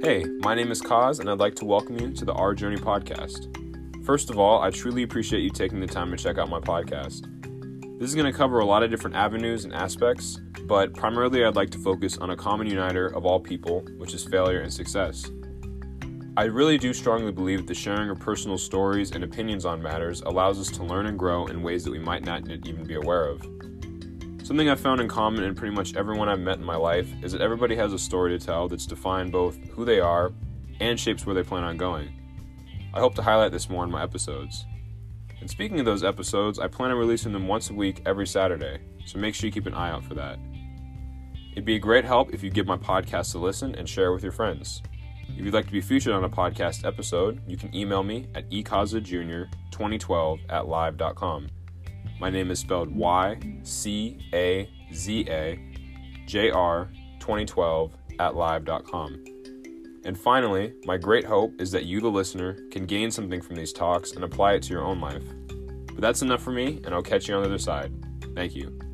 Hey, my name is Kaz, and I'd like to welcome you to the Our Journey podcast. First of all, I truly appreciate you taking the time to check out my podcast. This is going to cover a lot of different avenues and aspects, but primarily I'd like to focus on a common uniter of all people, which is failure and success. I really do strongly believe that the sharing of personal stories and opinions on matters allows us to learn and grow in ways that we might not even be aware of. Something I've found in common in pretty much everyone I've met in my life is that everybody has a story to tell that's defined both who they are and shapes where they plan on going. I hope to highlight this more in my episodes. And speaking of those episodes, I plan on releasing them once a week every Saturday, so make sure you keep an eye out for that. It'd be a great help if you give my podcast a listen and share it with your friends. If you'd like to be featured on a podcast episode, you can email me at ecazajr2012 at live.com. My name is spelled Y C A Z A J R 2012 at live.com. And finally, my great hope is that you, the listener, can gain something from these talks and apply it to your own life. But that's enough for me, and I'll catch you on the other side. Thank you.